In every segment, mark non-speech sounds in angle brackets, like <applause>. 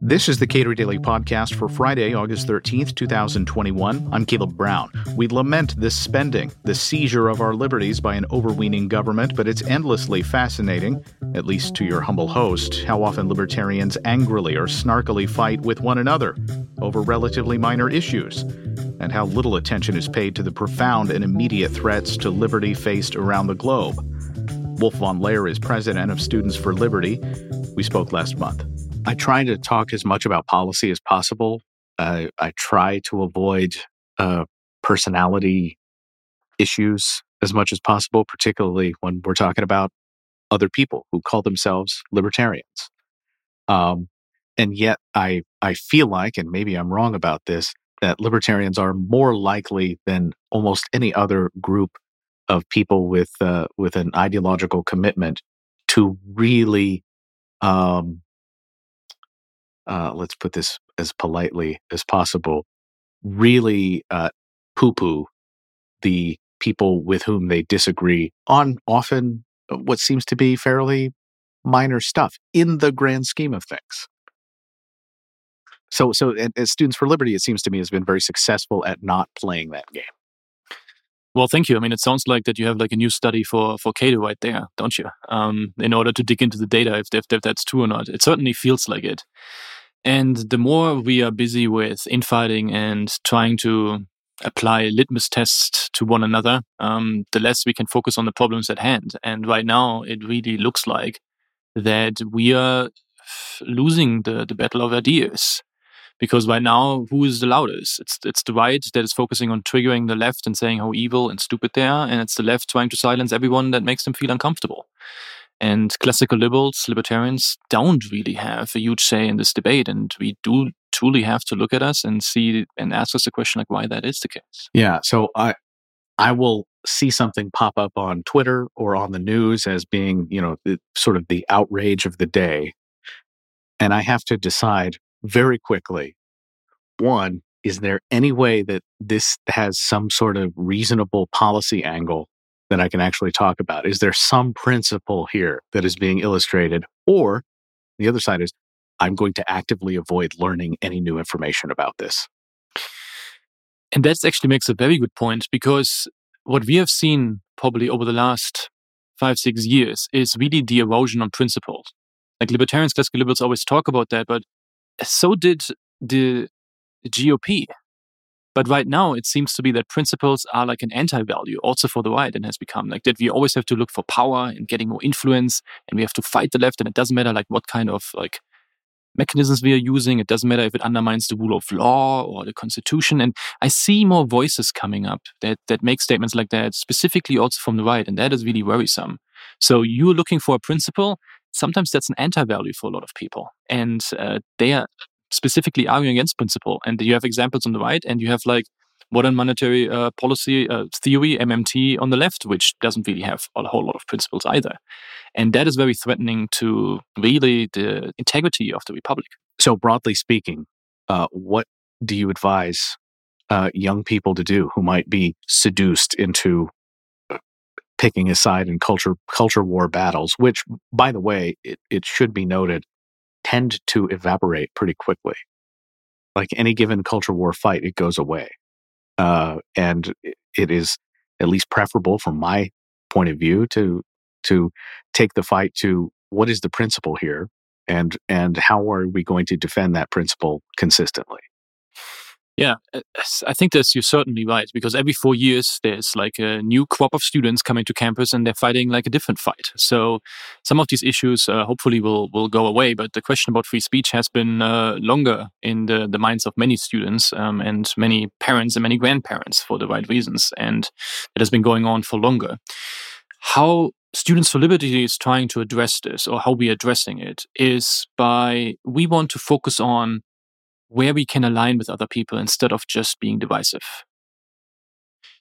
This is the Cato Daily Podcast for Friday, August 13th, 2021. I'm Caleb Brown. We lament this spending, the seizure of our liberties by an overweening government, but it's endlessly fascinating, at least to your humble host, how often libertarians angrily or snarkily fight with one another over relatively minor issues, and how little attention is paid to the profound and immediate threats to liberty faced around the globe. Wolf von Laer is president of Students for Liberty. We spoke last month. I try to talk as much about policy as possible. Uh, I try to avoid uh, personality issues as much as possible, particularly when we're talking about other people who call themselves libertarians. Um, and yet, I I feel like, and maybe I'm wrong about this, that libertarians are more likely than almost any other group of people with uh, with an ideological commitment to really um, uh, let's put this as politely as possible, really uh, poo poo the people with whom they disagree on often uh, what seems to be fairly minor stuff in the grand scheme of things. So, so as Students for Liberty, it seems to me, has been very successful at not playing that game. Well, thank you. I mean, it sounds like that you have like a new study for for Cato right there, don't you? Um, in order to dig into the data, if, if, if that's true or not. It certainly feels like it. And the more we are busy with infighting and trying to apply litmus tests to one another, um, the less we can focus on the problems at hand. And right now, it really looks like that we are losing the, the battle of ideas. Because right now, who is the loudest? It's it's the right that is focusing on triggering the left and saying how evil and stupid they are, and it's the left trying to silence everyone that makes them feel uncomfortable. And classical liberals, libertarians, don't really have a huge say in this debate. And we do truly have to look at us and see and ask us the question like why that is the case. Yeah. So I I will see something pop up on Twitter or on the news as being, you know, the, sort of the outrage of the day. And I have to decide very quickly one, is there any way that this has some sort of reasonable policy angle that I can actually talk about? Is there some principle here that is being illustrated? Or the other side is, I'm going to actively avoid learning any new information about this. And that actually makes a very good point because what we have seen probably over the last five, six years is really the erosion on principles. Like libertarians, classical liberals always talk about that, but so did the GOP. But right now, it seems to be that principles are like an anti value also for the right and has become like that we always have to look for power and getting more influence and we have to fight the left. And it doesn't matter like what kind of like mechanisms we are using. It doesn't matter if it undermines the rule of law or the constitution. And I see more voices coming up that, that make statements like that, specifically also from the right. And that is really worrisome. So you're looking for a principle. Sometimes that's an anti value for a lot of people. And uh, they are specifically arguing against principle. And you have examples on the right, and you have like modern monetary uh, policy uh, theory, MMT, on the left, which doesn't really have a whole lot of principles either. And that is very threatening to really the integrity of the republic. So, broadly speaking, uh, what do you advise uh, young people to do who might be seduced into uh, picking a side in culture culture war battles? Which, by the way, it, it should be noted, tend to evaporate pretty quickly. Like any given culture war fight, it goes away. Uh, and it is at least preferable from my point of view to to take the fight to what is the principle here and and how are we going to defend that principle consistently yeah, I think that's you're certainly right because every four years there's like a new crop of students coming to campus and they're fighting like a different fight. So some of these issues uh, hopefully will will go away. But the question about free speech has been uh, longer in the, the minds of many students um, and many parents and many grandparents for the right reasons, and it has been going on for longer. How Students for Liberty is trying to address this, or how we're addressing it, is by we want to focus on where we can align with other people instead of just being divisive.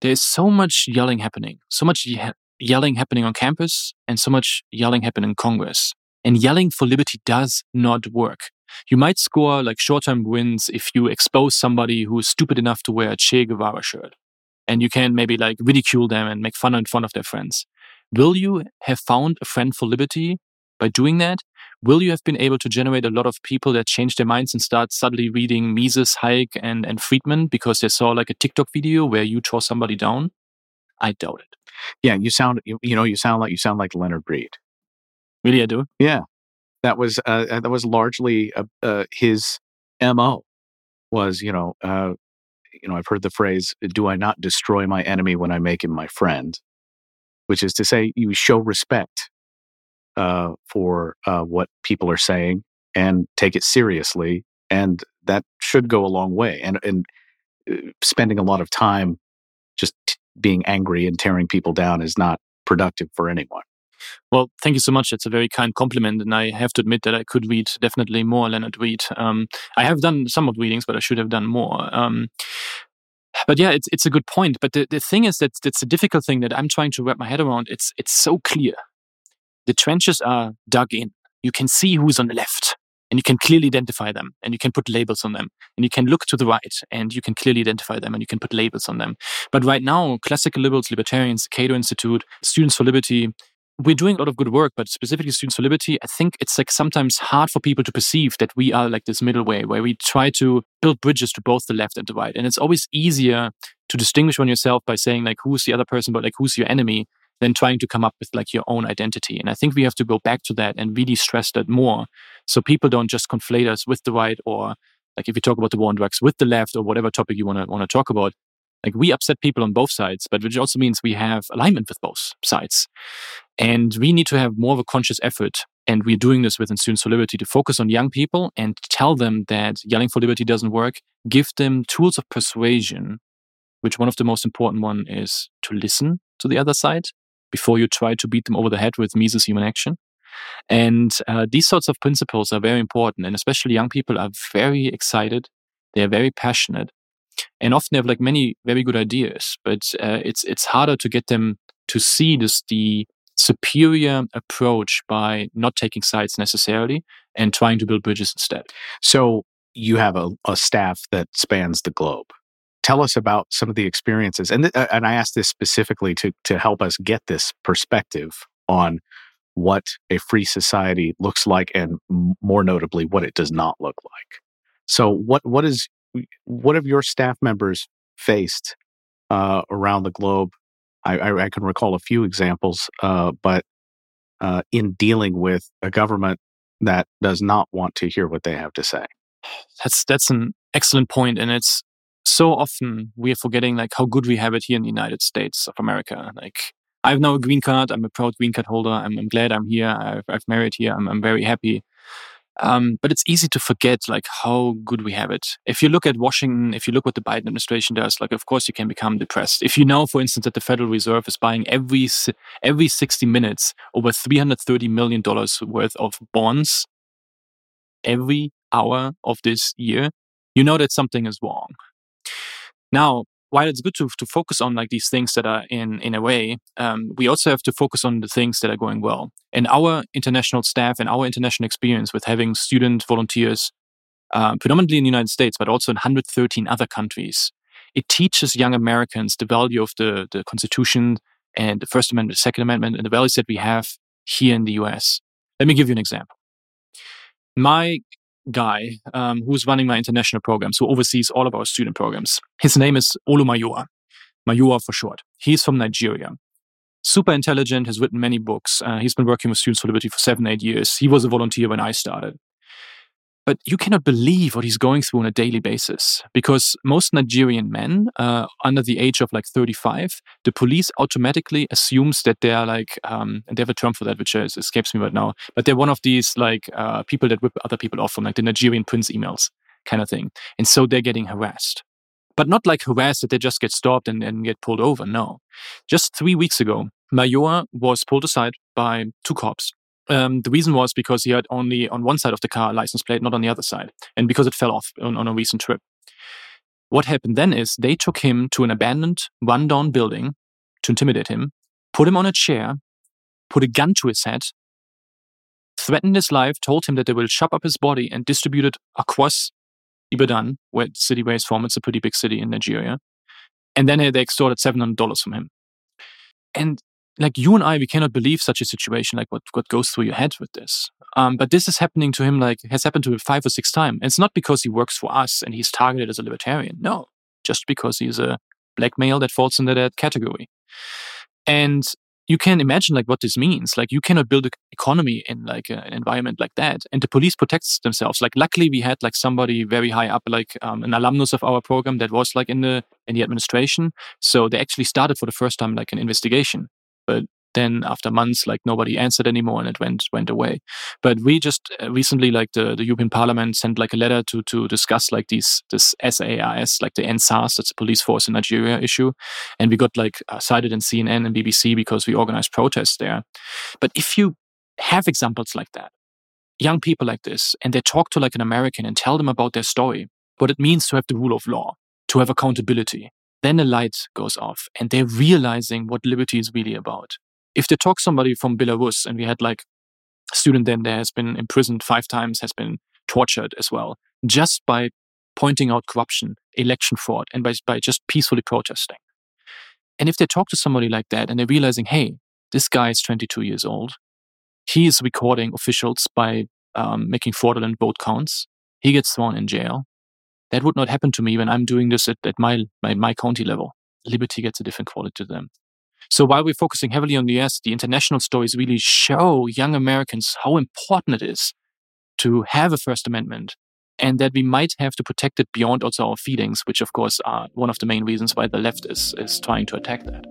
There's so much yelling happening, so much ye- yelling happening on campus, and so much yelling happening in Congress. And yelling for liberty does not work. You might score like short term wins if you expose somebody who is stupid enough to wear a Che Guevara shirt. And you can maybe like ridicule them and make fun in front of their friends. Will you have found a friend for liberty by doing that? Will you have been able to generate a lot of people that change their minds and start suddenly reading Mises, Hayek, and, and Friedman because they saw like a TikTok video where you tore somebody down? I doubt it. Yeah, you sound you, you know you sound like you sound like Leonard Read. Really, I do. Yeah, that was uh, uh that was largely uh, uh, his mo. Was you know uh, you know I've heard the phrase "Do I not destroy my enemy when I make him my friend," which is to say you show respect uh, for uh, what people are saying and take it seriously, and that should go a long way. And and uh, spending a lot of time just t- being angry and tearing people down is not productive for anyone. Well, thank you so much. It's a very kind compliment, and I have to admit that I could read definitely more Leonard Read. Um, I have done some of readings, but I should have done more. Um, but yeah, it's it's a good point. But the, the thing is that it's a difficult thing that I'm trying to wrap my head around. It's it's so clear. The trenches are dug in. You can see who's on the left, and you can clearly identify them, and you can put labels on them. And you can look to the right, and you can clearly identify them, and you can put labels on them. But right now, classical liberals, libertarians, Cato Institute, Students for Liberty, we're doing a lot of good work, but specifically Students for Liberty, I think it's like sometimes hard for people to perceive that we are like this middle way where we try to build bridges to both the left and the right. And it's always easier to distinguish on yourself by saying like who's the other person, but like who's your enemy than trying to come up with like your own identity. And I think we have to go back to that and really stress that more so people don't just conflate us with the right or like if you talk about the war on drugs with the left or whatever topic you want to want to talk about like we upset people on both sides, but which also means we have alignment with both sides. And we need to have more of a conscious effort. And we're doing this within Students for Liberty to focus on young people and tell them that yelling for liberty doesn't work. Give them tools of persuasion, which one of the most important one is to listen to the other side before you try to beat them over the head with Mises human action. And uh, these sorts of principles are very important. And especially young people are very excited. They're very passionate and often have like many very good ideas, but uh, it's it's harder to get them to see this the superior approach by not taking sides necessarily and trying to build bridges instead. So you have a, a staff that spans the globe. Tell us about some of the experiences, and th- uh, and I ask this specifically to to help us get this perspective on what a free society looks like, and more notably, what it does not look like. So, what what is what have your staff members faced uh, around the globe? I, I, I, can recall a few examples, uh, but uh, in dealing with a government that does not want to hear what they have to say. <sighs> That's that's an excellent point, and it's so often we are forgetting like how good we have it here in the United States of America. Like I have now a green card. I'm a proud green card holder. I'm, I'm glad I'm here. I've, I've married here. I'm, I'm very happy. Um, but it's easy to forget like how good we have it. If you look at Washington, if you look what the Biden administration does, like of course you can become depressed. If you know, for instance, that the Federal Reserve is buying every every 60 minutes over 330 million dollars worth of bonds every hour of this year, you know that something is wrong. Now, while it's good to, to focus on like these things that are in in a way, um, we also have to focus on the things that are going well. And our international staff and our international experience with having student volunteers, uh, predominantly in the United States, but also in 113 other countries, it teaches young Americans the value of the the Constitution and the First Amendment, the Second Amendment, and the values that we have here in the U.S. Let me give you an example. My guy um, who's running my international programs, who oversees all of our student programs. His name is Olu Mayowa, Mayowa for short. He's from Nigeria. Super intelligent, has written many books. Uh, he's been working with Students for Liberty for seven, eight years. He was a volunteer when I started. But you cannot believe what he's going through on a daily basis because most Nigerian men uh, under the age of like 35, the police automatically assumes that they are like, um, and they have a term for that, which is, escapes me right now, but they're one of these like uh, people that whip other people off from like the Nigerian prince emails kind of thing. And so they're getting harassed. But not like harassed that they just get stopped and, and get pulled over. No. Just three weeks ago, Mayowa was pulled aside by two cops um, the reason was because he had only on one side of the car a license plate, not on the other side, and because it fell off on, on a recent trip. What happened then is they took him to an abandoned, run-down building to intimidate him, put him on a chair, put a gun to his head, threatened his life, told him that they will chop up his body and distribute it across Ibadan, where the city where he's from. It's a pretty big city in Nigeria. And then they extorted $700 from him. And like you and I, we cannot believe such a situation, like what, what goes through your head with this. Um, but this is happening to him, like has happened to him five or six times. And it's not because he works for us and he's targeted as a libertarian. No, just because he's a black male that falls into that category. And you can imagine like what this means. Like you cannot build an economy in like an environment like that. And the police protects themselves. Like luckily we had like somebody very high up, like um, an alumnus of our program that was like in the in the administration. So they actually started for the first time like an investigation. But then after months, like nobody answered anymore and it went went away. But we just uh, recently, like the, the European Parliament sent like a letter to to discuss like these this SARS, like the nsars that's the police force in Nigeria issue, and we got like uh, cited in CNN and BBC because we organized protests there. But if you have examples like that, young people like this, and they talk to like an American and tell them about their story, what it means to have the rule of law, to have accountability, then a light goes off and they're realizing what liberty is really about. If they talk somebody from Belarus, and we had like a student then there has been imprisoned five times, has been tortured as well, just by pointing out corruption, election fraud, and by, by just peacefully protesting. And if they talk to somebody like that and they're realizing, hey, this guy is 22 years old, he is recording officials by um, making fraudulent vote counts, he gets thrown in jail, that would not happen to me when I'm doing this at, at my, my, my county level. Liberty gets a different quality to them. So while we're focusing heavily on the US, the international stories really show young Americans how important it is to have a First Amendment and that we might have to protect it beyond also our feelings, which of course are one of the main reasons why the left is, is trying to attack that.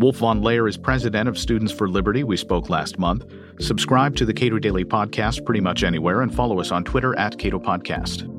Wolf von Laer is president of Students for Liberty. We spoke last month. Subscribe to the Cato Daily Podcast pretty much anywhere and follow us on Twitter at Cato Podcast.